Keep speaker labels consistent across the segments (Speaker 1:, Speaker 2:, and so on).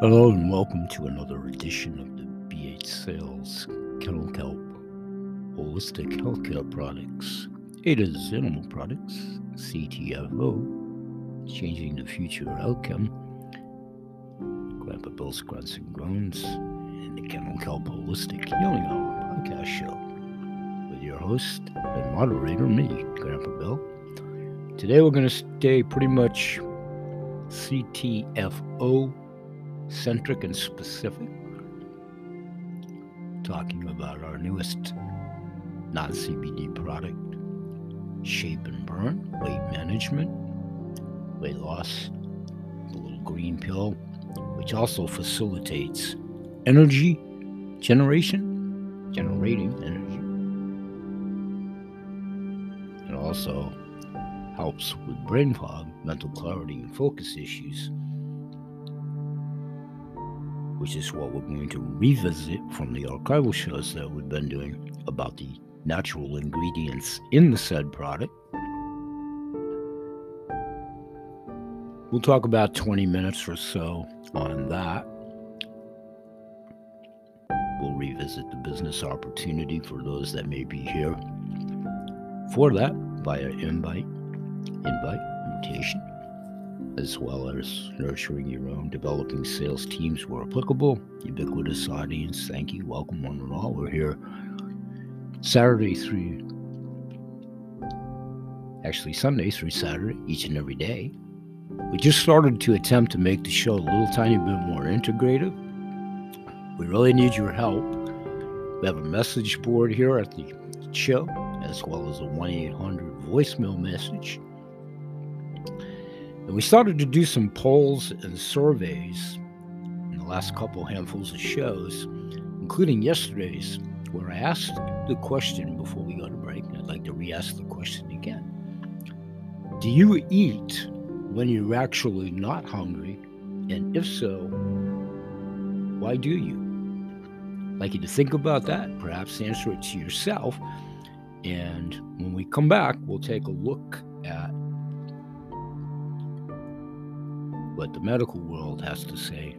Speaker 1: Hello and welcome to another edition of the BH Sales Kennel Kelp Holistic Healthcare Products. It is Animal Products, CTFO, Changing the Future Outcome. Grandpa Bill's Grunts and Groans, and the Kennel Kelp Holistic Healing Hour podcast show with your host and moderator, me, Grandpa Bill. Today we're going to stay pretty much CTFO centric and specific, talking about our newest non CBD product, Shape and Burn, weight management, weight loss, the little green pill, which also facilitates energy generation, generating energy. It also helps with brain fog, mental clarity, and focus issues which is what we're going to revisit from the archival shows that we've been doing about the natural ingredients in the said product. We'll talk about 20 minutes or so on that. We'll revisit the business opportunity for those that may be here for that via invite, invite, invitation as well as nurturing your own developing sales teams where applicable. Ubiquitous audience, thank you. Welcome, one and all. We're here Saturday through, actually Sunday through Saturday, each and every day. We just started to attempt to make the show a little tiny bit more integrative. We really need your help. We have a message board here at the show, as well as a 1 800 voicemail message and we started to do some polls and surveys in the last couple handfuls of shows, including yesterday's, where I asked the question before we go to break, and I'd like to re ask the question again. Do you eat when you're actually not hungry? And if so, why do you? I'd like you to think about that, perhaps answer it to yourself. And when we come back, we'll take a look at what the medical world has to say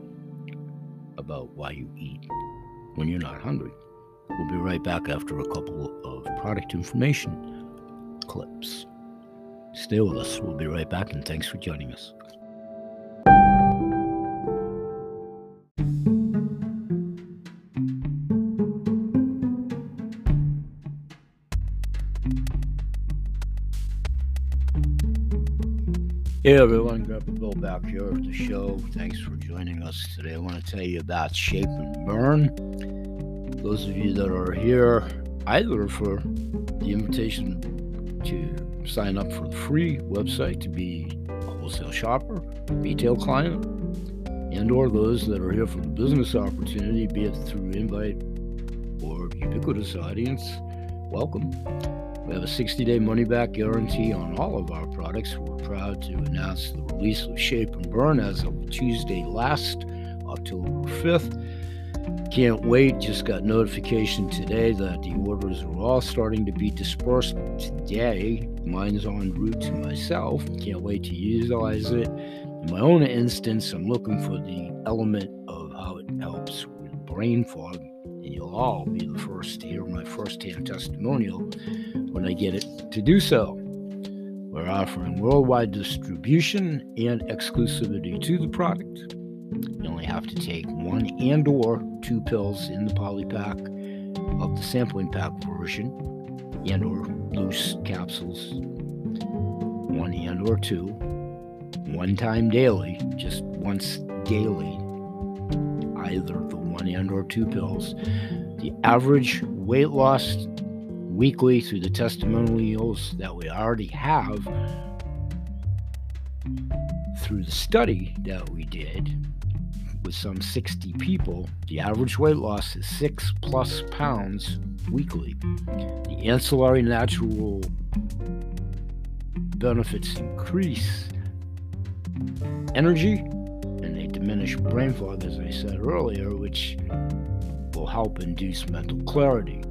Speaker 1: about why you eat when you're not hungry. We'll be right back after a couple of product information clips. Stay with us. We'll be right back, and thanks for joining us. Hey everyone, Grandpa Bill back here at the show. Thanks for joining us today. I want to tell you about Shape and Burn. Those of you that are here, either for the invitation to sign up for the free website to be a wholesale shopper, retail client, and or those that are here for the business opportunity, be it through invite or ubiquitous audience, welcome. We have a 60 day money back guarantee on all of our products. We're proud to announce the release of Shape and Burn as of Tuesday last, October 5th. Can't wait. Just got notification today that the orders are all starting to be dispersed today. Mine's en route to myself. Can't wait to utilize it. In my own instance, I'm looking for the element of how it helps with brain fog and you'll all be the first to hear my first-hand testimonial when I get it to do so. We're offering worldwide distribution and exclusivity to the product. You only have to take one and or two pills in the polypack of the sampling pack version and or loose capsules, one and or two, one time daily, just once daily, either the one and or two pills. The average weight loss weekly through the testimonials that we already have through the study that we did with some 60 people, the average weight loss is six plus pounds weekly. The ancillary natural benefits increase energy, diminish brain fog, as I said earlier, which will help induce mental clarity.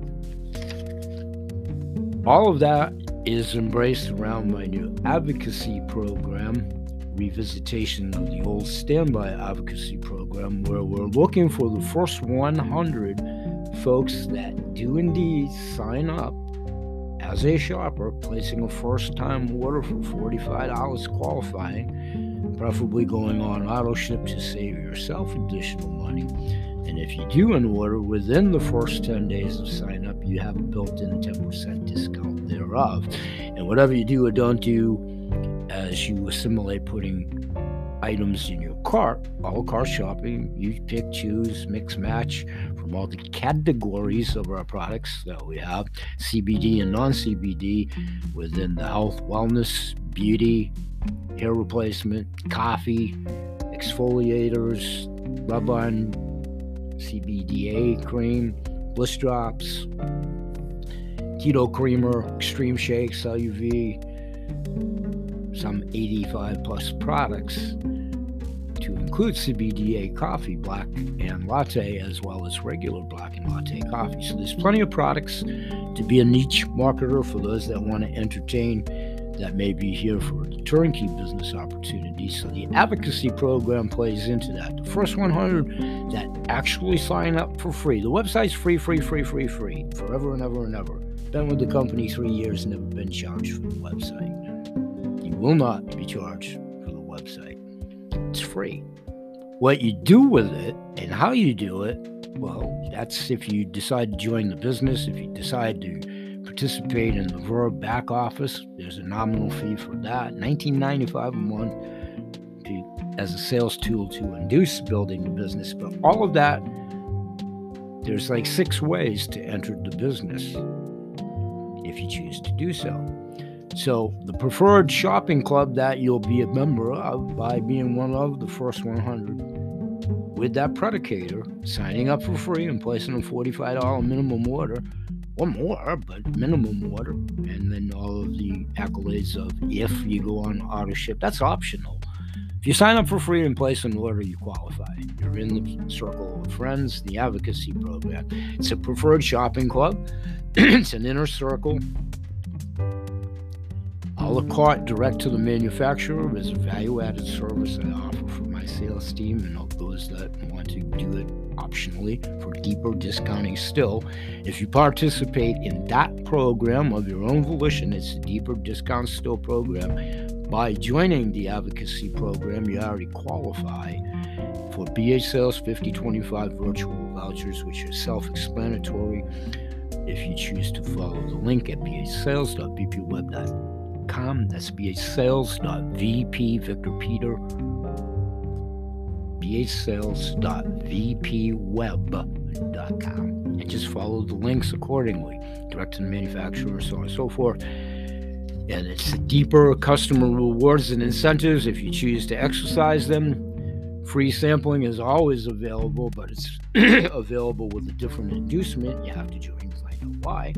Speaker 1: All of that is embraced around my new advocacy program, revisitation of the old standby advocacy program where we're looking for the first 100 folks that do indeed sign up as a shopper, placing a first time order for $45 qualifying, preferably going on auto ship to save yourself additional money. And if you do an order within the first 10 days of sign up, you have a built in 10% discount thereof. And whatever you do or don't do, as you assimilate putting items in your cart, all car shopping, you pick, choose, mix, match from all the categories of our products that we have CBD and non CBD within the health, wellness, beauty, hair replacement, coffee, exfoliators, rub on CBDA cream, bliss drops, keto creamer, extreme shakes, LUV, some 85 plus products to include CBDA coffee, black and latte, as well as regular black and latte coffee. So there's plenty of products to be a niche marketer for those that want to entertain that may be here for the turnkey business opportunity. So the advocacy program plays into that. The first 100 that actually sign up for free. The website's free, free, free, free, free, forever and ever and ever. Been with the company three years, never been charged for the website. You will not be charged for the website. It's free. What you do with it and how you do it, well, that's if you decide to join the business, if you decide to participate in the Verb back office. There's a nominal fee for that, 1995 a month to, as a sales tool to induce building the business. But all of that, there's like six ways to enter the business if you choose to do so. So, the preferred shopping club that you'll be a member of by being one of the first 100 with that predicator, signing up for free and placing a $45 minimum order or more, but minimum order, and then all of the accolades of if you go on auto ship. That's optional. If you sign up for free and place an order, you qualify. You're in the circle of friends, the advocacy program. It's a preferred shopping club. it's an inner circle. A la carte direct to the manufacturer is a value added service I offer for my sales team and all those that want to do it optionally for deeper discounting still. If you participate in that program of your own volition, it's a deeper discount still program. By joining the advocacy program, you already qualify for BH Sales 5025 virtual vouchers, which are self explanatory if you choose to follow the link at bhsales.vpweb.com. That's bhsales.vp Victor Peter bhsales.vpweb.com and just follow the links accordingly, direct to the manufacturer, so on and so forth. And it's deeper customer rewards and incentives if you choose to exercise them. Free sampling is always available, but it's available with a different inducement. You have to join I know why.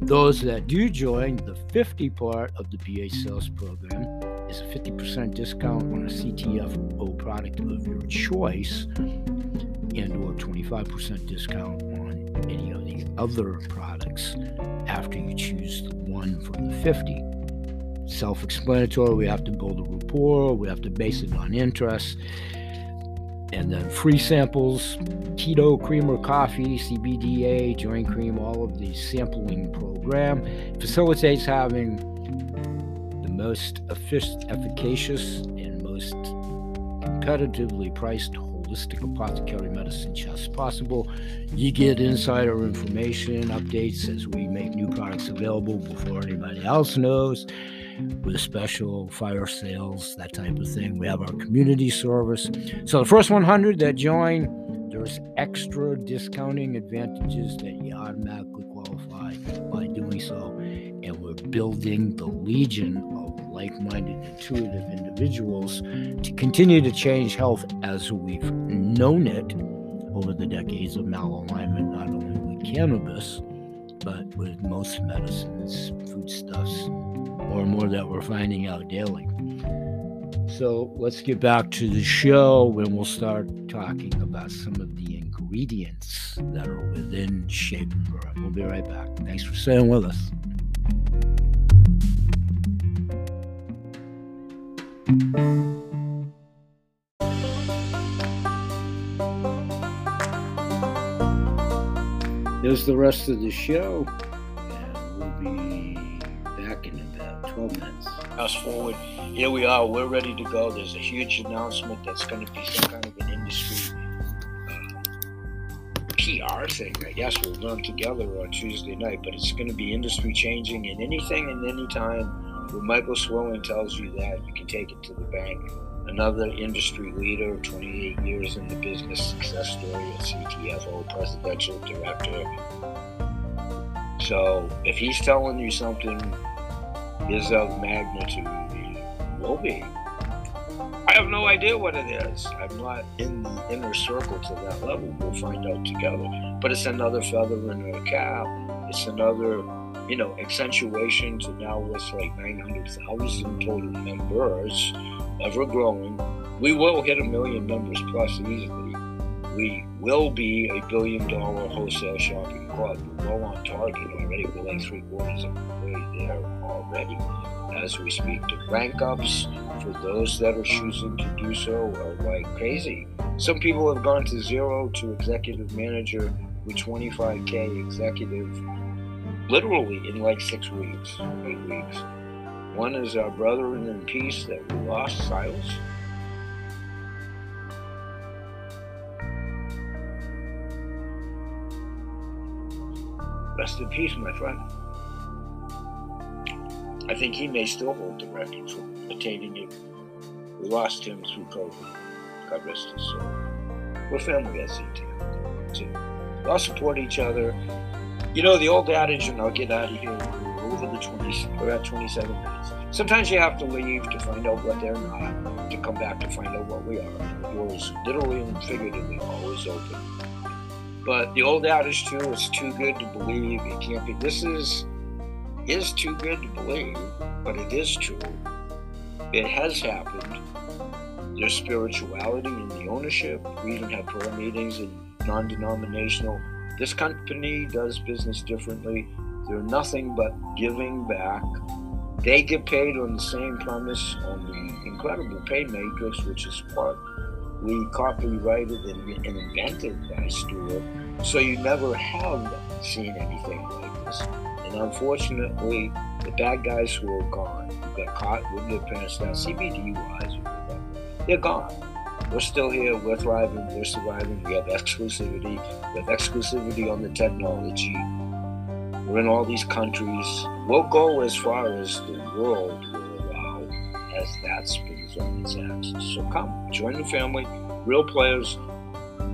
Speaker 1: Those that do join the 50 part of the BH sales program is a 50% discount on a CTFO product of your choice and or 25% discount on any of the other products after you choose the one from the 50 self-explanatory we have to build a rapport we have to base it on interest and then free samples keto creamer coffee cbda joint cream all of the sampling program facilitates having most efficacious and most competitively priced holistic apothecary medicine just possible. You get insider information, updates as we make new products available before anybody else knows with special fire sales, that type of thing. We have our community service. So the first 100 that join, there's extra discounting advantages that you automatically qualify by doing so. And we're building the legion like minded, intuitive individuals to continue to change health as we've known it over the decades of malalignment, not only with cannabis, but with most medicines, foodstuffs, and more that we're finding out daily. So let's get back to the show when we'll start talking about some of the ingredients that are within Shape and. We'll be right back. Thanks for staying with us.
Speaker 2: Here's the rest of the show, and we'll be back in about 12 minutes.
Speaker 1: Fast forward, here we are, we're ready to go. There's a huge announcement that's going to be some kind of an industry uh, PR thing, I guess we'll learn together on Tuesday night, but it's going to be industry changing in anything and anytime when Michael Swilling tells you that, you can take it to the bank. Another industry leader, 28 years in the business, success story, a CTFO, presidential director. So if he's telling you something is of magnitude, it will be. I have no idea what it is. I'm not in the inner circle to that level. We'll find out together. But it's another feather in her cap. It's another you know, accentuation to now it's like 900,000 total members, ever growing. We will hit a million members plus easily. We will be a billion dollar wholesale shopping club. We're well on target already. We're like three quarters of the way there already as we speak. The rank ups for those that are choosing to do so are like crazy. Some people have gone to zero to executive manager with 25k executive literally in like six weeks, eight weeks. One is our brother in peace that we lost, Silas. Rest in peace, my friend. I think he may still hold the record for attaining it. We lost him through COVID. God rest his soul. We're family at CT. We all support each other. You know, the old adage, and I'll get out of here, we're over the 20, we're at 27 minutes. Sometimes you have to leave to find out what they're not, to come back to find out what we are. The door is literally and figuratively always open. But the old adage, too, is too good to believe. It can't be. This is is too good to believe, but it is true. It has happened. There's spirituality in the ownership. We even have prayer meetings and non denominational this company does business differently. They're nothing but giving back. They get paid on the same premise on the incredible pay matrix, which is what we copyrighted and, invented by Stewart. So you never have seen anything like this. And unfortunately, the bad guys who are gone, who got caught with their parents now, CBD wise, they're gone. We're still here. We're thriving. We're surviving. We have exclusivity. We have exclusivity on the technology. We're in all these countries. We'll go as far as the world will allow as that spins on its axis. So come, join the family. Real players.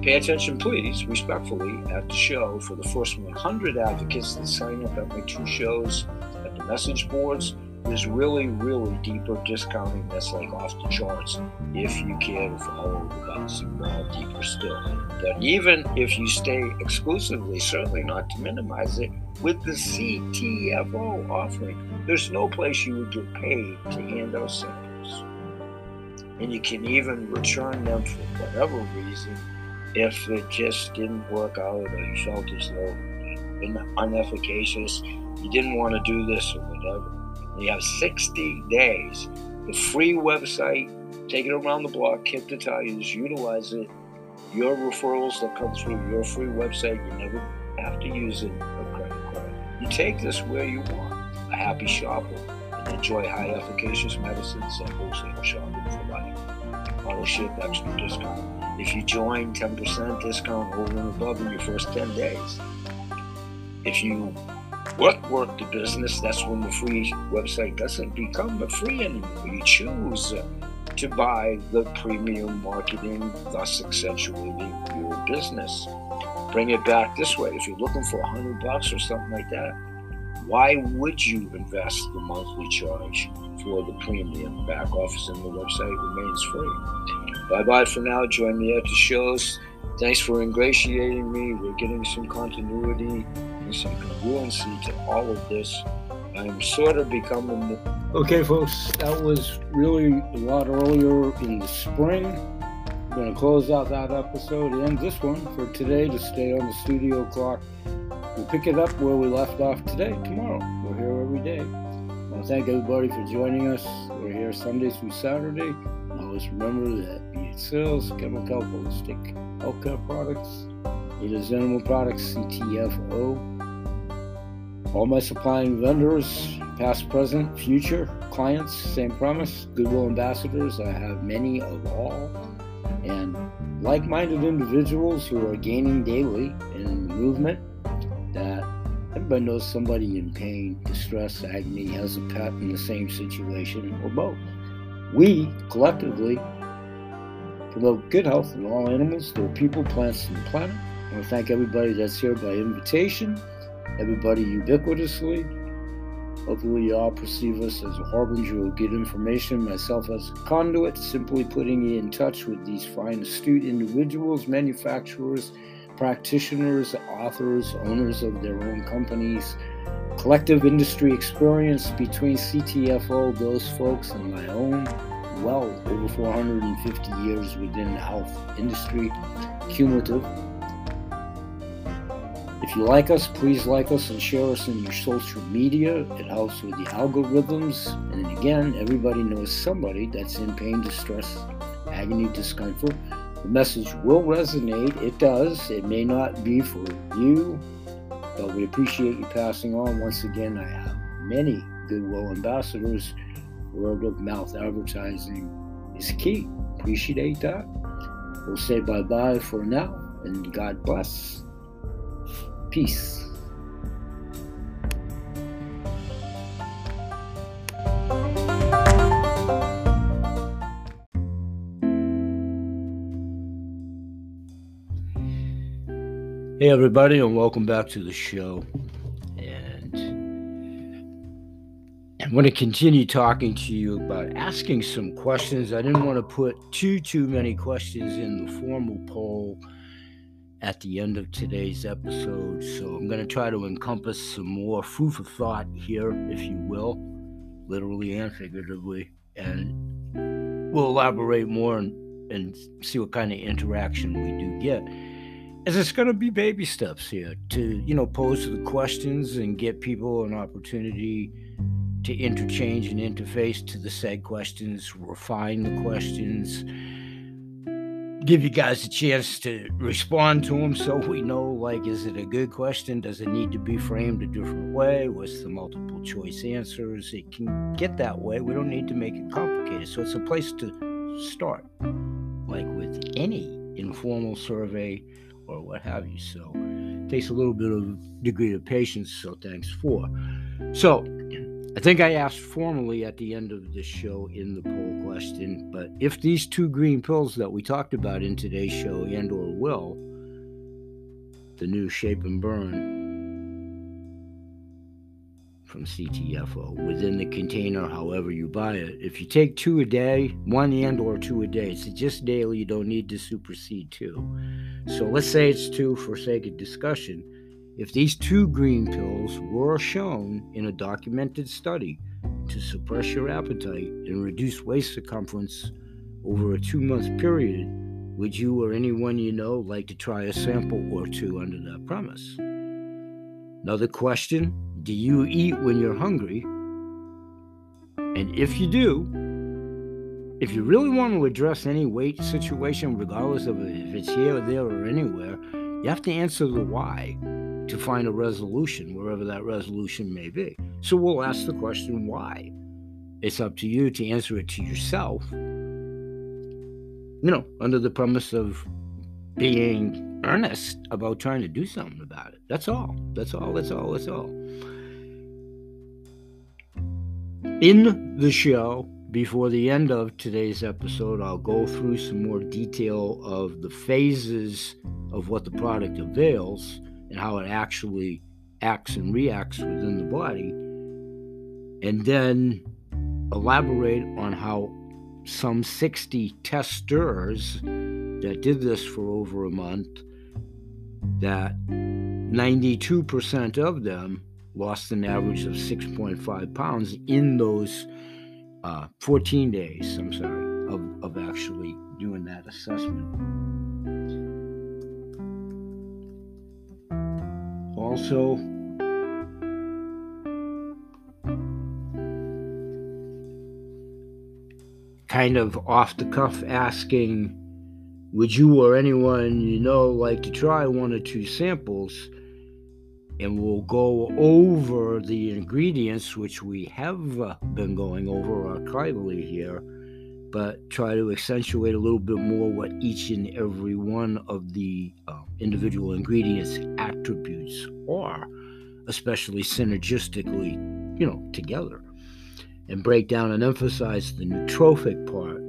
Speaker 1: Pay attention, please, respectfully, at the show for the first 100 advocates that sign up at my two shows at the message boards there's really, really deeper discounting that's like off the charts if you can follow the bouncy ball deeper still. But even if you stay exclusively, certainly not to minimize it, with the CTFO offering, there's no place you would get paid to hand out samples. And you can even return them for whatever reason if it just didn't work out or you felt as though unefficacious, you didn't want to do this or whatever you have 60 days. The free website, take it around the block, kick the tires, utilize it. Your referrals that come through your free website, you never have to use it a credit card. You take this where you want. A happy shopper and enjoy high efficacious medicines and wholesale shopping for life. Auto ship extra discount. If you join 10% discount over and above in your first 10 days. If you work work the business, that's when the free website doesn't become a free anymore. You choose to buy the premium marketing, thus accentuating your business. Bring it back this way. If you're looking for a hundred bucks or something like that, why would you invest the monthly charge for the premium? Back office and the website remains free. Bye bye for now. Join me at the shows. Thanks for ingratiating me. We're getting some continuity and some congruency to all of this. I'm sort of becoming.
Speaker 2: Okay, folks, that was really a lot earlier in the spring. I'm going to close out that episode and this one for today to stay on the studio clock. We'll pick it up where we left off today, tomorrow. We're here every day. Thank everybody for joining us. We're here Sunday through Saturday. Always remember that be it sales, chemical, holistic healthcare products,
Speaker 1: It is Animal Products CTFO. All my supplying vendors, past, present, future clients, same promise. Goodwill ambassadors, I have many of all. And like minded individuals who are gaining daily in the movement everybody knows somebody in pain, distress, agony, has a pet in the same situation, or both. We collectively promote good health in all animals, their people, plants, and the planet. I want to thank everybody that's here by invitation, everybody ubiquitously. Hopefully, you all perceive us as a harbinger of good information, myself as a conduit, simply putting you in touch with these fine, astute individuals, manufacturers, practitioners, authors, owners of their own companies, collective industry experience between CTFO, those folks, and my own. Well, over 450 years within the health industry, cumulative. If you like us, please like us and share us in your social media. It helps with the algorithms. And again, everybody knows somebody that's in pain, distress, agony, discomfort. The message will resonate. It does. It may not be for you, but we appreciate you passing on. Once again, I have many Goodwill ambassadors. Word of mouth advertising is key. Appreciate that. We'll say bye bye for now, and God bless. Peace. Hey, everybody, and welcome back to the show. And I'm going to continue talking to you about asking some questions. I didn't want to put too, too many questions in the formal poll at the end of today's episode. So I'm going to try to encompass some more food for thought here, if you will, literally and figuratively. And we'll elaborate more and, and see what kind of interaction we do get is it's going to be baby steps here to you know pose the questions and get people an opportunity to interchange and interface to the said questions refine the questions give you guys a chance to respond to them so we know like is it a good question? Does it need to be framed a different way? What's the multiple choice answers? It can get that way. We don't need to make it complicated. So it's a place to start like with any informal survey or what have you. So it takes a little bit of degree of patience. So thanks for. So I think I asked formally at the end of the show in the poll question, but if these two green pills that we talked about in today's show and or will, the new shape and burn from CTFO within the container, however you buy it. If you take two a day, one and or two a day, it's just daily. You don't need to supersede two. So let's say it's two for sake of discussion. If these two green pills were shown in a documented study to suppress your appetite and reduce waist circumference over a two month period, would you or anyone you know like to try a sample or two under that premise? Another question Do you eat when you're hungry? And if you do, if you really want to address any weight situation, regardless of if it's here or there or anywhere, you have to answer the why to find a resolution, wherever that resolution may be. So we'll ask the question why. It's up to you to answer it to yourself, you know, under the premise of being earnest about trying to do something about it. That's all. That's all. That's all. That's all. In the show, before the end of today's episode, I'll go through some more detail of the phases of what the product avails and how it actually acts and reacts within the body, and then elaborate on how some 60 testers that did this for over a month that 92% of them lost an average of 6.5 pounds in those uh, 14 days, I'm sorry, of, of actually doing that assessment. Also, kind of off the cuff asking would you or anyone you know like to try one or two samples? And we'll go over the ingredients, which we have been going over archivally here, but try to accentuate a little bit more what each and every one of the uh, individual ingredients attributes are, especially synergistically, you know, together, and break down and emphasize the nootropic part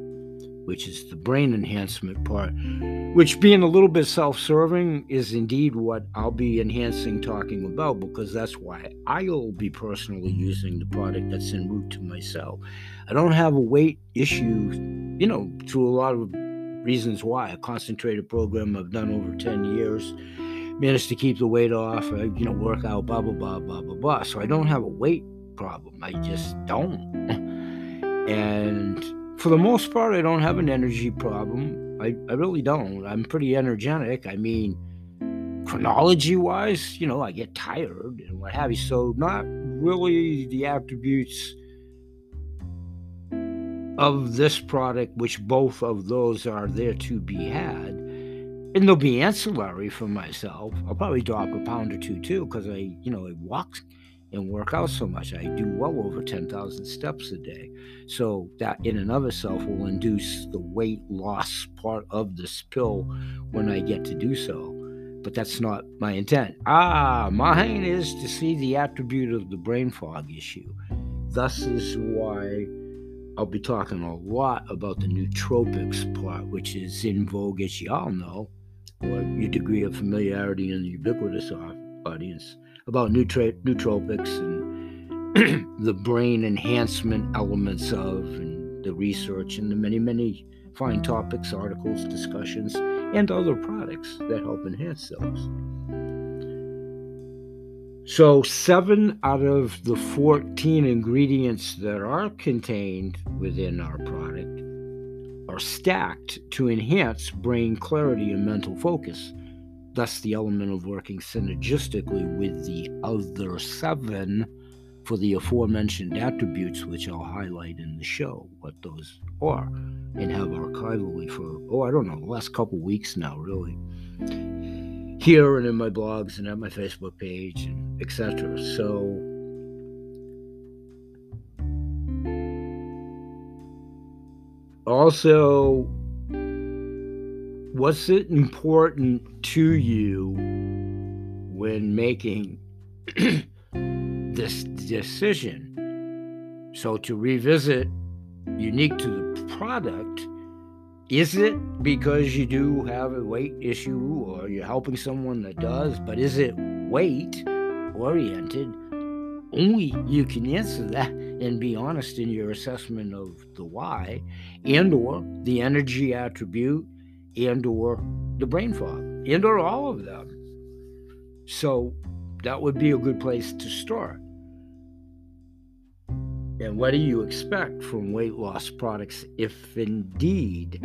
Speaker 1: which is the brain enhancement part, which being a little bit self serving is indeed what I'll be enhancing talking about because that's why I'll be personally using the product that's en route to myself. I don't have a weight issue, you know, through a lot of reasons why. A concentrated program I've done over 10 years, managed to keep the weight off, I, you know, work out, blah, blah, blah, blah, blah, blah. So I don't have a weight problem. I just don't. and for the most part, I don't have an energy problem. I, I really don't. I'm pretty energetic. I mean, chronology wise, you know, I get tired and what have you. So, not really the attributes of this product, which both of those are there to be had. And they'll be ancillary for myself. I'll probably drop a pound or two too, because I, you know, I walk and work out so much. I do well over 10,000 steps a day. So that in and of itself will induce the weight loss part of this pill when I get to do so. But that's not my intent. Ah, mine is to see the attribute of the brain fog issue. Thus is why I'll be talking a lot about the nootropics part, which is in vogue, as y'all know, or your degree of familiarity in the ubiquitous audience about nutra- nootropics and the brain enhancement elements of and the research and the many, many fine topics, articles, discussions, and other products that help enhance those. So, seven out of the 14 ingredients that are contained within our product are stacked to enhance brain clarity and mental focus thus the element of working synergistically with the other seven for the aforementioned attributes, which I'll highlight in the show, what those are, and have archivally for, oh, I don't know, the last couple weeks now, really. Here and in my blogs and at my Facebook page, and etc. So, also what's it important to you when making this decision? So to revisit unique to the product, is it because you do have a weight issue or you're helping someone that does, but is it weight oriented? Only you can answer that and be honest in your assessment of the why and or the energy attribute and or the brain fog and or all of them so that would be a good place to start and what do you expect from weight loss products if indeed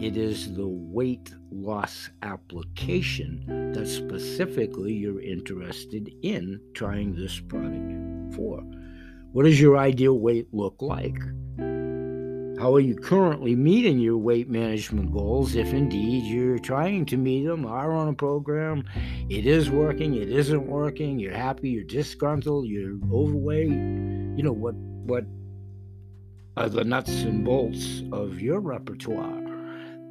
Speaker 1: it is the weight loss application that specifically you're interested in trying this product for? What does your ideal weight look like? How are you currently meeting your weight management goals if indeed you're trying to meet them, are on a program, it is working, it isn't working, you're happy, you're disgruntled, you're overweight, you know, what what are the nuts and bolts of your repertoire?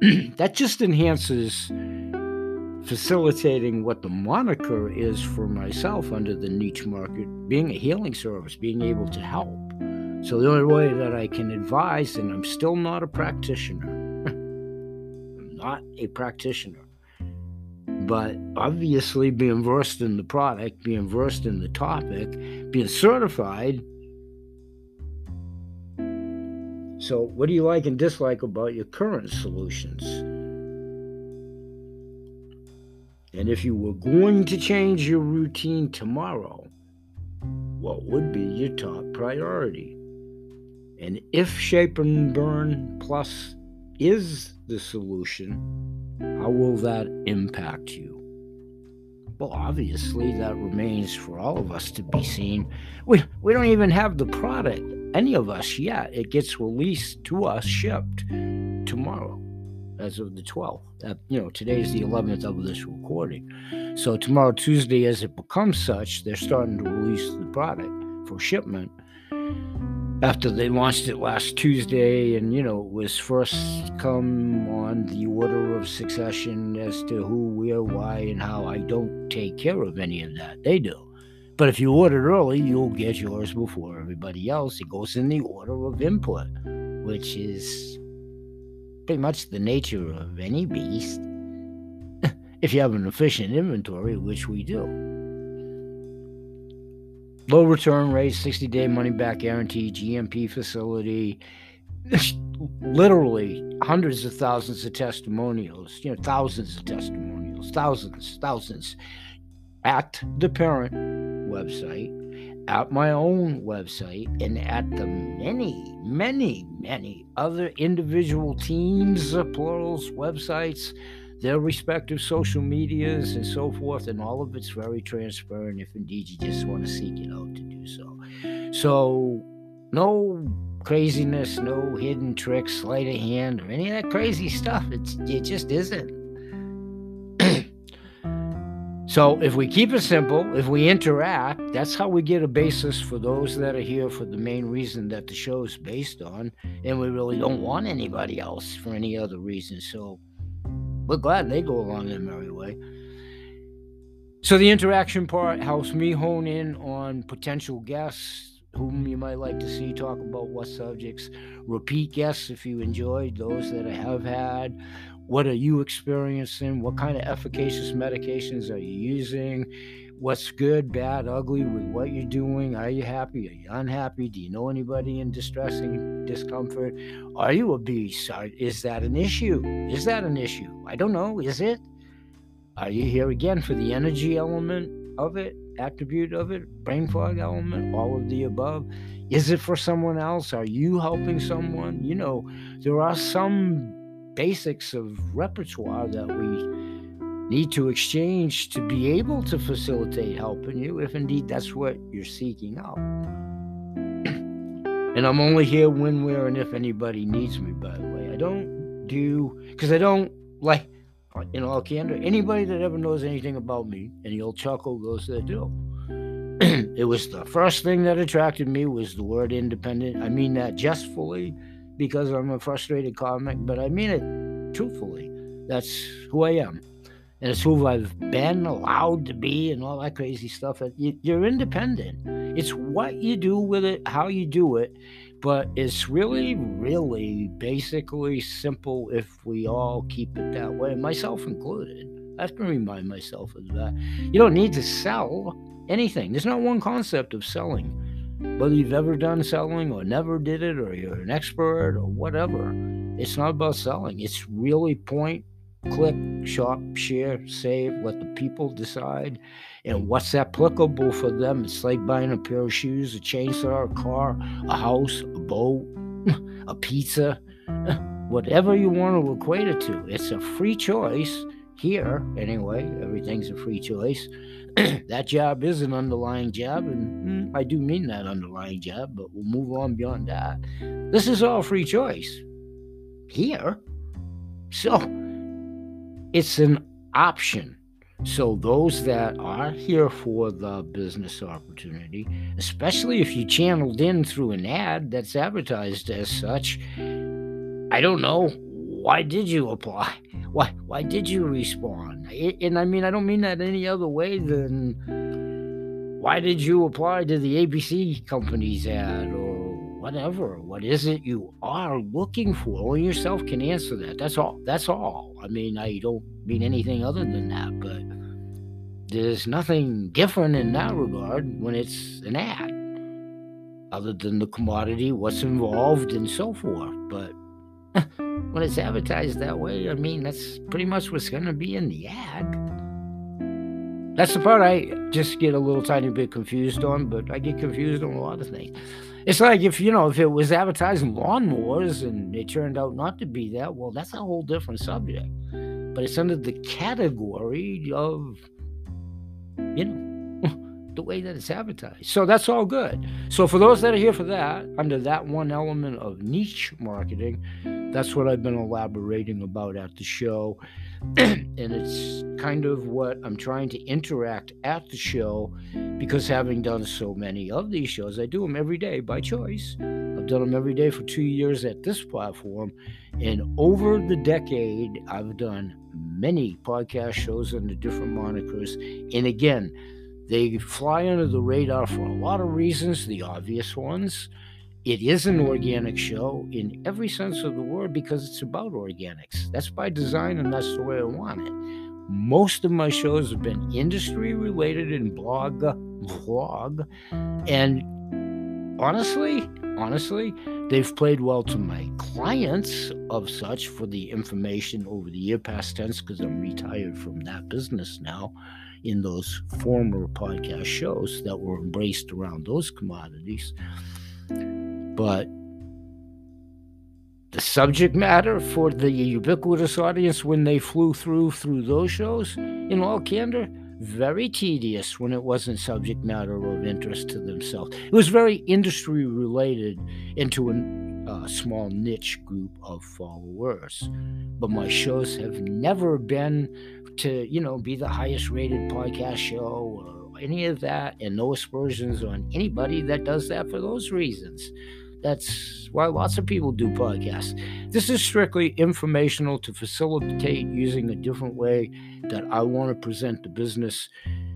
Speaker 1: that just enhances facilitating what the moniker is for myself under the niche market, being a healing service, being able to help so the only way that I can advise, and I'm still not a practitioner, I'm not a practitioner, but obviously being versed in the product, being versed in the topic, being certified. So, what do you like and dislike about your current solutions? And if you were going to change your routine tomorrow, what would be your top priority? And if Shape and Burn Plus is the solution, how will that impact you? Well, obviously, that remains for all of us to be seen. We, we don't even have the product, any of us yet. It gets released to us, shipped tomorrow. as of the 12th. Uh, you know, today is the 11th of this recording. So tomorrow, Tuesday, as it becomes such, they're starting to release the product for shipment after they launched it last Tuesday, and you know, it was first come on the order of succession as to who, where, why, and how. I don't take care of any of that. They do. But if you order early, you'll get yours before everybody else. It goes in the order of input, which is pretty much the nature of any beast. if you have an efficient inventory, which we do. Low return rate, 60 day money back guarantee, GMP facility, literally hundreds of thousands of testimonials, you know, thousands of testimonials, thousands, thousands at the parent website, at my own website, and at the many, many, many other individual teams, uh, plurals, websites their respective social medias and so forth, and all of it's very transparent if indeed you just want to seek it out to do so. So, no craziness, no hidden tricks, sleight of hand, or any of that crazy stuff. It's, it just isn't. so, if we keep it simple, if we interact, that's how we get a basis for those that are here for the main reason that the show is based on, and we really don't want anybody else for any other reason. So, we're glad they go along their merry way. So the interaction part helps me hone in on potential guests whom you might like to see talk about what subjects. Repeat guests if you enjoyed those that I have had. What are you experiencing? What kind of efficacious medications are you using? What's good, bad, ugly with what you're doing. Are you happy? Are you unhappy? Do you know anybody in distressing discomfort? Are you a beast? Are, is that an issue? Is that an issue? I don't know. Is it? Are you here again for the energy element of it, attribute of it, brain fog element, all of the above? Is it for someone else? Are you helping someone? You know, there are some basics of repertoire that we need to exchange to be able to facilitate helping you if indeed that's what you're seeking out. and I'm only here when, where, and if anybody needs me, by the way. I don't do, because I don't like, in all candor, anybody that ever knows anything about me, and the old chuckle goes, they do. it was the first thing that attracted me was the word independent. I mean that jestfully because I'm a frustrated comic, but I mean it truthfully. That's who I am and it's who I've been allowed to be and all that crazy stuff. You're independent. It's what you do with it, how you do it, but it's really, really basically simple if we all keep it that way, myself included. I have to remind myself of that. You don't need to sell anything. There's not one concept of selling. Whether you've ever done selling or never did it, or you're an expert or whatever, it's not about selling. It's really point click, shop, share, save, let the people decide. And what's applicable for them? It's like buying a pair of shoes, a chainsaw, a car, a house, a boat, a pizza, whatever you want to equate it to. It's a free choice here, anyway. Everything's a free choice. that job is an underlying job, and mm, I do mean that underlying job, but we'll move on beyond that. This is all free choice here. So, it's an option. So, those that are here for the business opportunity, especially if you channeled in through an ad that's advertised as such, I don't know. Why did you apply? Why, why did you respond? And I mean, I don't mean that any other way than why did you apply to the ABC company's ad or whatever. What is it you are looking for? Only yourself can answer that. That's all. That's all. I mean, I don't mean anything other than that, but there's nothing different in that regard when it's an ad, other than the commodity, what's involved, and so forth. But when it's advertised that way, I mean, that's pretty much what's going to be in the ad. That's the part I just get a little tiny bit confused on, but I get confused on a lot of things. It's like if you know if it was advertising lawnmowers and it turned out not to be that, well, that's a whole different subject. But it's under the category of, you know, the way that it's advertised. So that's all good. So for those that are here for that, under that one element of niche marketing, that's what I've been elaborating about at the show. and it's kind of what I'm trying to interact at the show because having done so many of these shows, I do them every day by choice. I've done them every day for two years at this platform. And over the decade, I've done many podcast shows under different monikers. And again, they fly under the radar for a lot of reasons, the obvious ones. It is an organic show in every sense of the word because it's about organics. That's by design and that's the way I want it. Most of my shows have been industry related in blog, vlog, and honestly, honestly, they've played well to my clients of such for the information over the year past tense because I'm retired from that business now in those former podcast shows that were embraced around those commodities. But the subject matter for the ubiquitous audience when they flew through through those shows, in all candor, very tedious when it wasn't subject matter of interest to themselves. It was very industry related into a uh, small niche group of followers. But my shows have never been to, you know, be the highest rated podcast show or any of that, and no aspersions on anybody that does that for those reasons. That's why lots of people do podcasts. This is strictly informational to facilitate using a different way that I want to present the business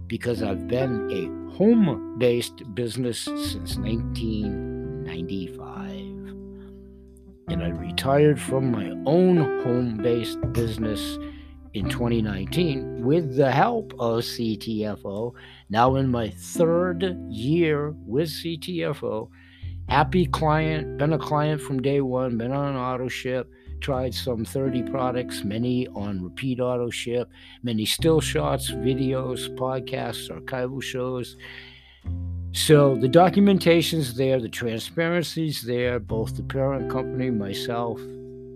Speaker 1: because I've been a home based business since 1995. And I retired from my own home based business in 2019 with the help of CTFO. Now, in my third year with CTFO, happy client, been a client from day one, been on auto ship, tried some 30 products, many on repeat auto ship, many still shots, videos, podcasts, archival shows. So the documentation's there, the transparency's there, both the parent company, myself,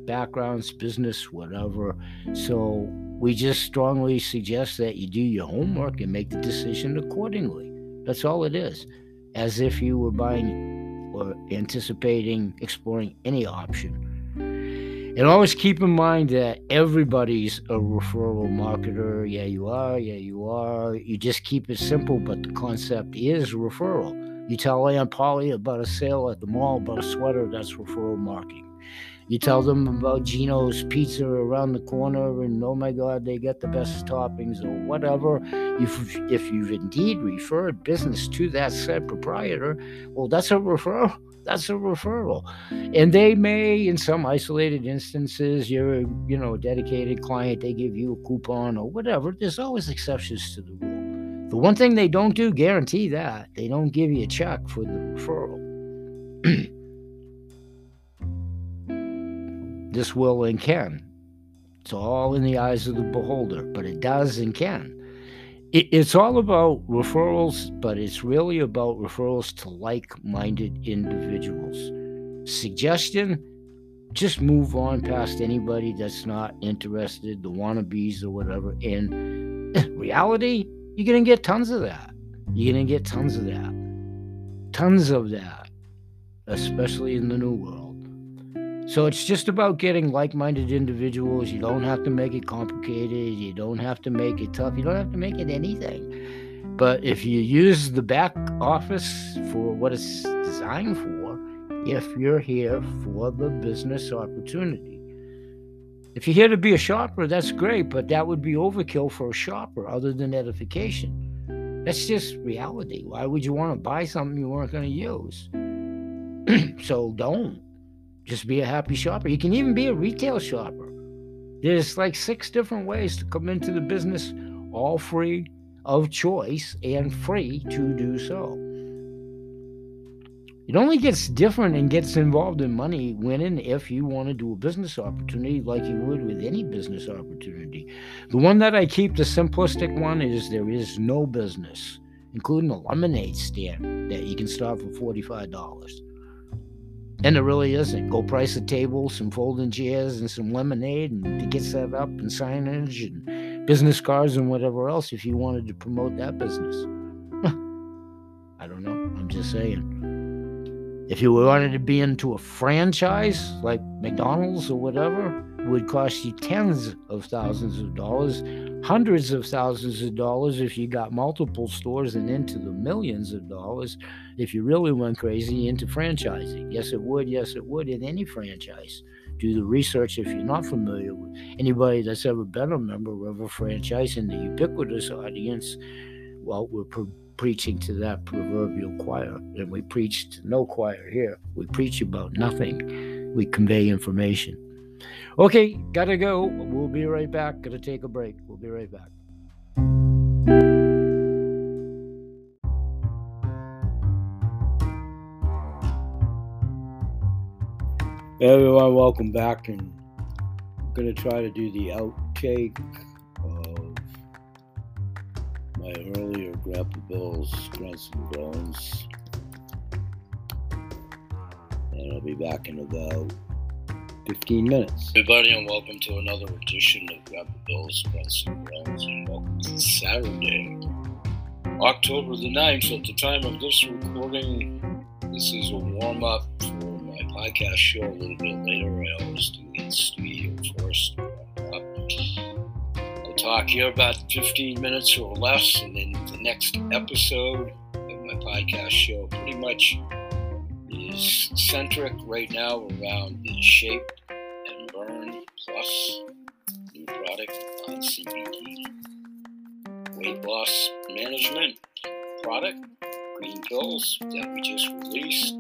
Speaker 1: backgrounds, business, whatever. So we just strongly suggest that you do your homework and make the decision accordingly. That's all it is. As if you were buying or anticipating exploring any option. And always keep in mind that everybody's a referral marketer. Yeah, you are. Yeah, you are. You just keep it simple, but the concept is referral. You tell Aunt Polly about a sale at the mall about a sweater, that's referral marketing. You tell them about Gino's Pizza around the corner, and oh my God, they get the best toppings or whatever. If, if you've indeed referred business to that said proprietor, well, that's a referral. That's a referral. And they may, in some isolated instances, you're, you know, a dedicated client, they give you a coupon or whatever. There's always exceptions to the rule. The one thing they don't do, guarantee that, they don't give you a check for the referral. this will and can. It's all in the eyes of the beholder, but it does and can. It, it's all about referrals, but it's really about referrals to like minded individuals. Suggestion just move on past anybody that's not interested, the wannabes or whatever. In reality, you're going to get tons of that. You're going to get tons of that. Tons of that, especially in the new world. So it's just about getting like minded individuals. You don't have to make it complicated. You don't have to make it tough. You don't have to make it anything. But if you use the back office for what it's designed for, if you're here for the business opportunity, if you're here to be a shopper, that's great, but that would be overkill for a shopper other than edification. That's just reality. Why would you want to buy something you weren't going to use? so don't just be a happy shopper. You can even be a retail shopper. There's like six different ways to come into the business, all free of choice and free to do so. It only gets different and gets involved in money when and if you want to do a business opportunity like you would with any business opportunity. The one that I keep, the simplistic one, is there is no business, including a lemonade stand that you can start for $45. And it really isn't. Go price a table, some folding chairs, and some lemonade, and to get set up, and signage, and business cards, and whatever else if you wanted to promote that business. I don't know. I'm just saying. If you wanted to be into a franchise like McDonald's or whatever, it would cost you tens of thousands of dollars, hundreds of thousands of dollars if you got multiple stores, and into the millions of dollars if you really went crazy into franchising. Yes, it would. Yes, it would in any franchise. Do the research if you're not familiar with anybody that's ever been a member of a franchise in the ubiquitous audience. Well, we're preaching to that proverbial choir. And we preach to no choir here. We preach about nothing. We convey information. Okay, gotta go. We'll be right back. Gotta take a break. We'll be right back. Hey everyone, welcome back. And I'm gonna try to do the outtake of my earlier Grandpa Bill's Grunts and Groans. And I'll be back in about 15 minutes.
Speaker 3: Everybody, and welcome to another edition of Grandpa Bill's and Groans. And welcome to Saturday, October the 9th. At the time of this recording, this is a warm up for my podcast show a little bit later. I always do the studio first talk here about 15 minutes or less, and then the next episode of my podcast show pretty much is centric right now around the Shape and Burn Plus new product on CBD weight loss management product, green pills that we just released.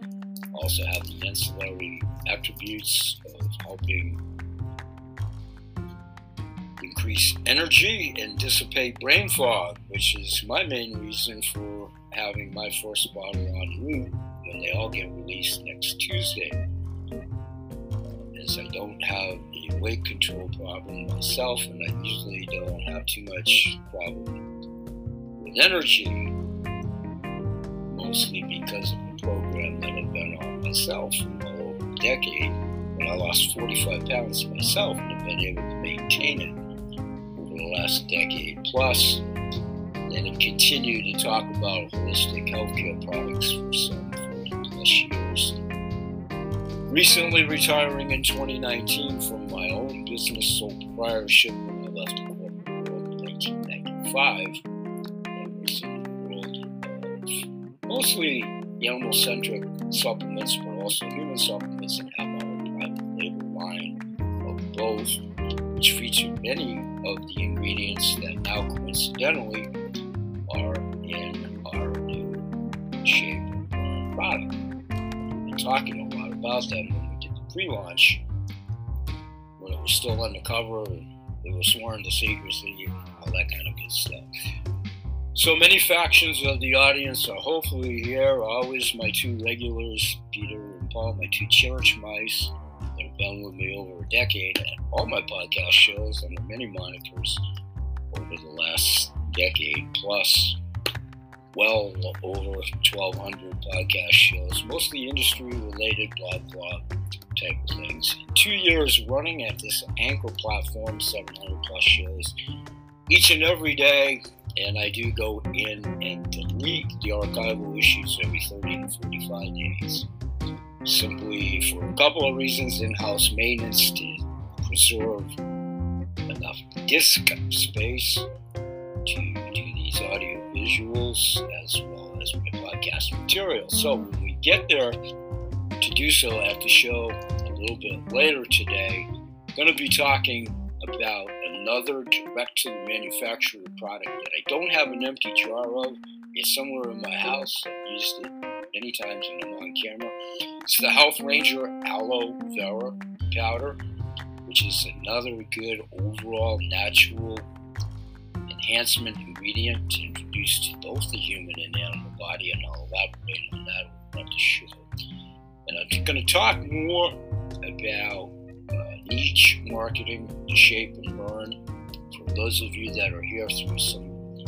Speaker 3: Also have the ancillary attributes of helping increase energy and dissipate brain fog, which is my main reason for having my first bottle on route when they all get released next Tuesday. As I don't have a weight control problem myself, and I usually don't have too much problem with energy, mostly because of the program that I've been on myself for over a decade. When I lost 45 pounds myself and have been able to maintain it over the last decade plus, and have continued to talk about holistic healthcare products for some 40 plus years. Recently retiring in 2019 from my own business sole proprietorship when I left the corporate world in 1995. I was in the world of mostly animal centric supplements, but also human supplements, and have own private label line of both which featured many of the ingredients that now coincidentally are in our new shape product. Talking a lot about them when we did the pre-launch, when it was still undercover and they were sworn to secrecy and all that kind of good stuff. So many factions of the audience are hopefully here. Always my two regulars, Peter and Paul, my two church mice that have been with me over a decade at all my podcast shows under many monikers over the last decade plus. Well over 1,200 podcast shows, mostly industry related, blah, blah type of things. Two years running at this anchor platform, 700 plus shows each and every day. And I do go in and delete the archival issues every 30 to 45 days simply for a couple of reasons in-house maintenance to preserve enough disk space to do these audio visuals as well as my podcast material. So when we get there to do so at the show a little bit later today, I'm going to be talking about another direct to the manufacturer product that I don't have an empty jar of. It's somewhere in my house. I've used it many times when I'm on camera. It's the Health Ranger Aloe Vera Powder, which is another good overall natural enhancement ingredient introduced to both the human and animal body, and I'll elaborate on that on the show. And I'm going to talk more about uh, niche marketing, shape and burn, for those of you that are here through some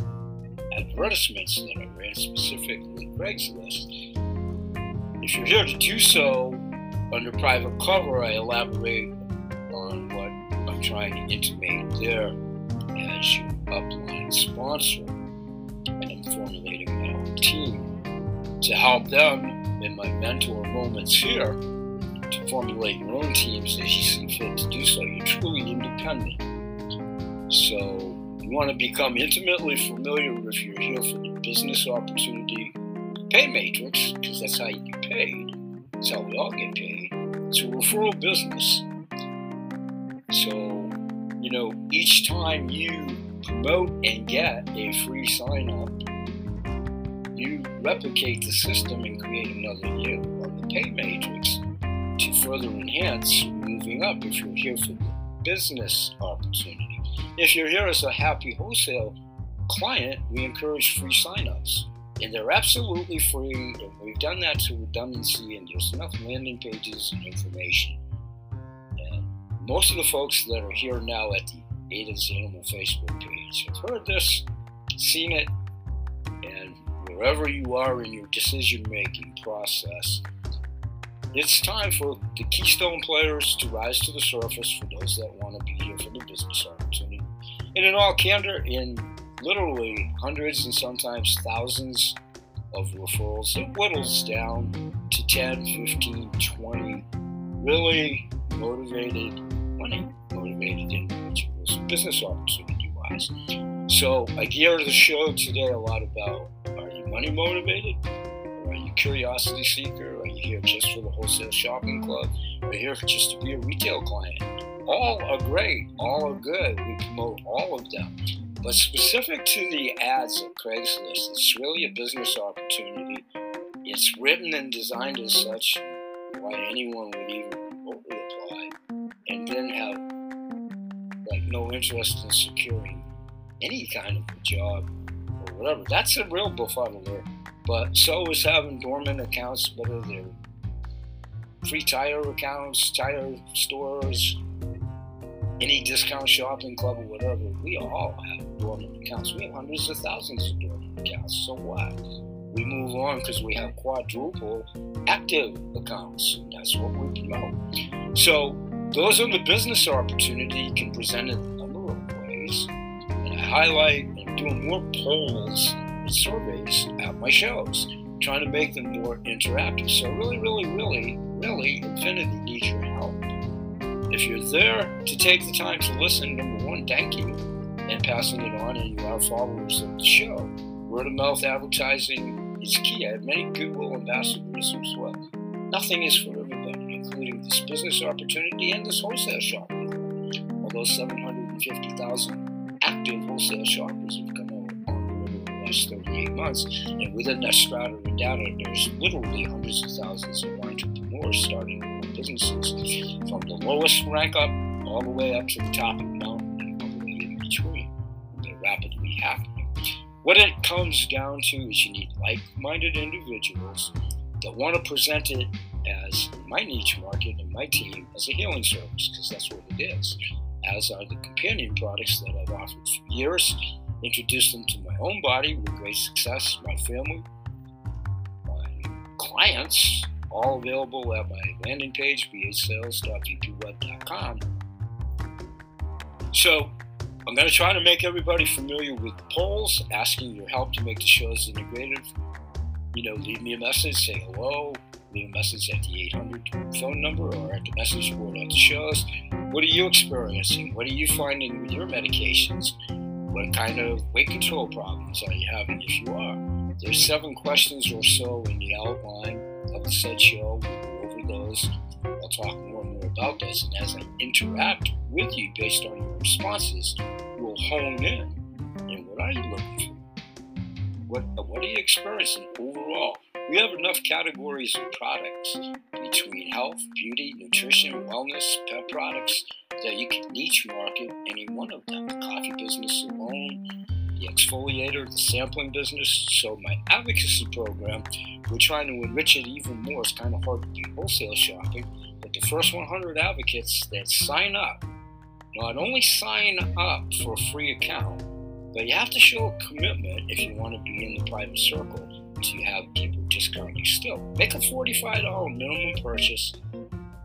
Speaker 3: advertisements that I ran specifically Craigslist. If you're here to do so under private cover, I elaborate on what I'm trying to intimate there as your upline sponsor. And I'm formulating my own team to help them in my mentor moments here to formulate your own teams as you see fit to do so. You're truly independent. So you want to become intimately familiar if you're here for the business opportunity pay matrix, because that's how you get paid. That's how we all get paid. It's a referral business. So, you know, each time you promote and get a free sign up, you replicate the system and create another you on the pay matrix to further enhance moving up if you're here for the business opportunity. If you're here as a happy wholesale client, we encourage free signups. And they're absolutely free, and we've done that to redundancy, and there's enough landing pages and information. And most of the folks that are here now at the Ada's Animal Facebook page have heard this, seen it, and wherever you are in your decision making process, it's time for the keystone players to rise to the surface for those that want to be here for the business opportunity. And in all candor, in literally hundreds and sometimes thousands of referrals. It whittles down to 10, 15, 20 really motivated, money motivated individuals, business opportunity wise. So I gear the show today a lot about are you money motivated? Or are you curiosity seeker? Are you here just for the wholesale shopping club? Are you here just to be a retail client? All are great, all are good. We promote all of them. But specific to the ads at Craigslist, it's really a business opportunity. It's written and designed as such why anyone would even remotely apply and then have no interest in securing any kind of a job or whatever. That's a real befuddler. But so is having dormant accounts, whether they're free tire accounts, tire stores, any discount shopping club or whatever, we all have dormant accounts. We have hundreds of thousands of dormant accounts. So what? We move on because we have quadruple active accounts. That's what we promote. So those are the business opportunity can present in a number of ways. And I highlight and doing more polls and surveys at my shows, trying to make them more interactive. So really, really, really, really, Infinity needs your help. If you're there to take the time to listen, number one, thank you, and passing it on, and you are followers of the show. Word of mouth advertising is key. I have many Google ambassadors as well. Nothing is for including this business opportunity and this wholesale shop. Although 750,000 active wholesale shoppers have come on over the last 38 months, and within that strata of data, there's literally hundreds of thousands of entrepreneurs starting businesses from the lowest rank up all the way up to the top of the mountain and all the way in between. They're rapidly happening. What it comes down to is you need like minded individuals that want to present it as my niche market and my team as a healing service, because that's what it is, as are the companion products that I've offered for years. Introduced them to my own body with great success, my family, my clients, all available at my landing page, bhsales.vpweb.com. So I'm going to try to make everybody familiar with the polls, asking your help to make the shows integrative. You know, leave me a message, say hello, leave a message at the 800 phone number or at the message board at the shows. What are you experiencing? What are you finding with your medications? What kind of weight control problems are you having if you are? There's seven questions or so in the outline of the said show. We'll go over those. I'll talk more and more about this. And as I interact with you based on your responses, we'll hone in. And what are you looking for? What, what are you experiencing overall? We have enough categories of products between health, beauty, nutrition, wellness, pet products that you can niche market any one of them. The coffee business alone, the exfoliator, the sampling business. So my advocacy program, we're trying to enrich it even more. It's kind of hard to do wholesale shopping, but the first 100 advocates that sign up, not only sign up for a free account, but you have to show a commitment if you want to be in the private circle to have people discount you still. Make a $45 minimum purchase.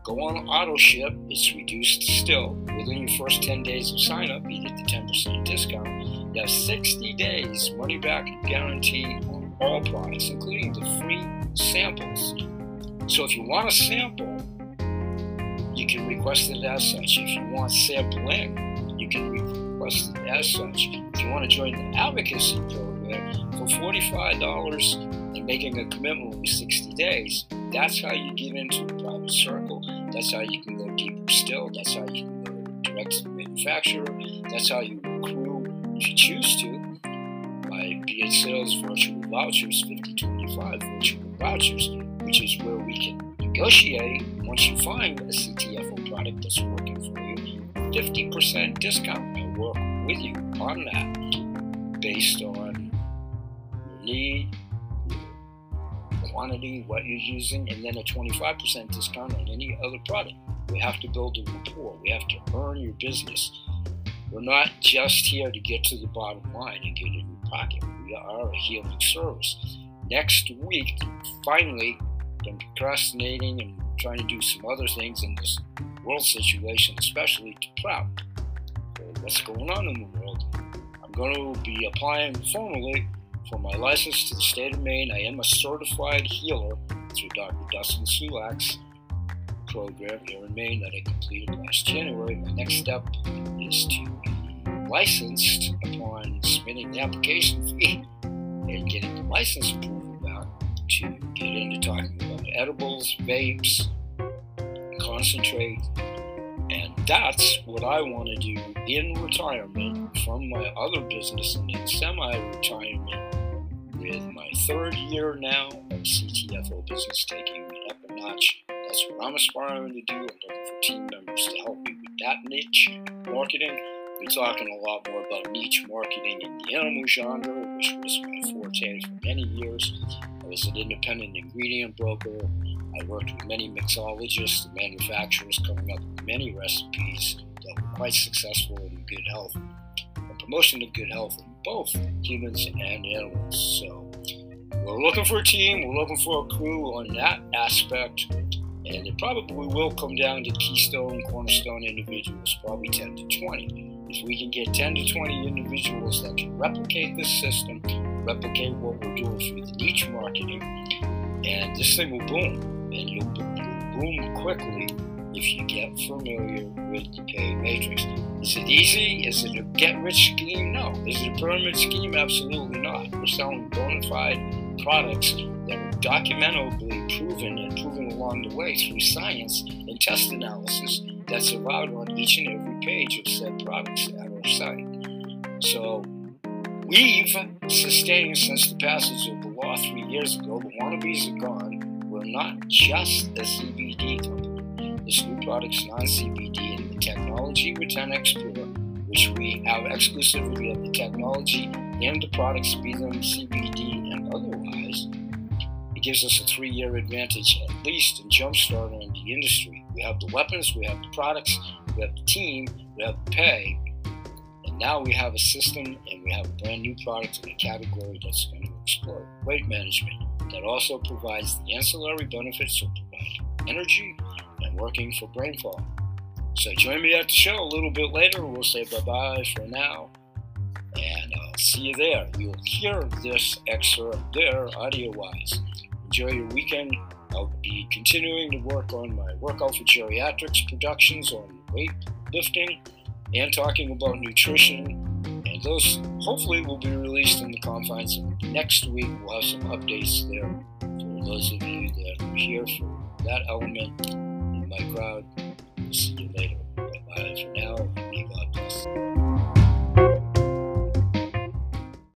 Speaker 3: Go on auto ship, it's reduced still. Within your first 10 days of sign up, you get the 10% discount you have 60 days money back guarantee on all products, including the free samples. So if you want a sample, you can request it as such. If you want sampling, you can request it as such. If you want to join the advocacy program for $45 and making a commitment with 60 days, that's how you get into a private circle. That's how you can go deeper still. That's how you can go direct to the manufacturer. That's how you accrue, if you choose to, by BH Sales virtual vouchers, 5025 virtual vouchers, which is where we can negotiate once you find a CTFO product that's working for you, 50% discount. I work with you on that based on need, your quantity, what you're using, and then a 25% discount on any other product. We have to build a rapport. We have to earn your business. We're not just here to get to the bottom line and get a new pocket. We are a healing service. Next week, finally, been procrastinating and trying to do some other things in this world situation, especially to prep what's going on in the world. I'm going to be applying formally for my license to the state of Maine. I am a certified healer through Dr. Dustin Sulak's program here in Maine that I completed last January. My next step is to be licensed upon submitting the application fee and getting the license approval back to get into talking about edibles, vapes, concentrate. That's what I want to do in retirement from my other business and in semi retirement with my third year now of CTFO business taking it up a notch. That's what I'm aspiring to do. I'm looking for team members to help me with that niche marketing. We're talking a lot more about niche marketing in the animal genre, which was my forte for many years. I was an independent ingredient broker. I worked with many mixologists and manufacturers coming up with many recipes that were quite successful in good health and promotion of good health in both humans and animals. So we're looking for a team, we're looking for a crew on that aspect, and it probably will come down to keystone, cornerstone individuals, probably 10 to 20. If we can get 10 to 20 individuals that can replicate this system, replicate what we're doing through the niche marketing, and this thing will boom. And you'll boom quickly if you get familiar with the pay matrix. Is it easy? Is it a get rich scheme? No. Is it a pyramid scheme? Absolutely not. We're selling bona fide products that are documentably proven and proven along the way through science and test analysis that's allowed on each and every page of said products at our site. So we've sustained since the passage of the law three years ago. The wannabes are gone. We're not just a CBD company. This new product's non-CBD and the technology with 10x Pure, which we have exclusivity of the technology and the products, be them CBD and otherwise. It gives us a three-year advantage at least in jumpstarting the industry. We have the weapons, we have the products, we have the team, we have the pay, and now we have a system and we have a brand new product in a category that's going to explode. Weight management that also provides the ancillary benefits of providing energy and working for brain fog. So join me at the show a little bit later. We'll say bye bye for now. And I'll see you there. You'll hear this excerpt there audio wise. Enjoy your weekend. I'll be continuing to work on my Workout for Geriatrics productions on weight lifting and talking about nutrition. And those hopefully will be released in the confines of next week. We'll have some updates there for those of you that are here for that element in my crowd. We'll see you later. Bye for now. God bless.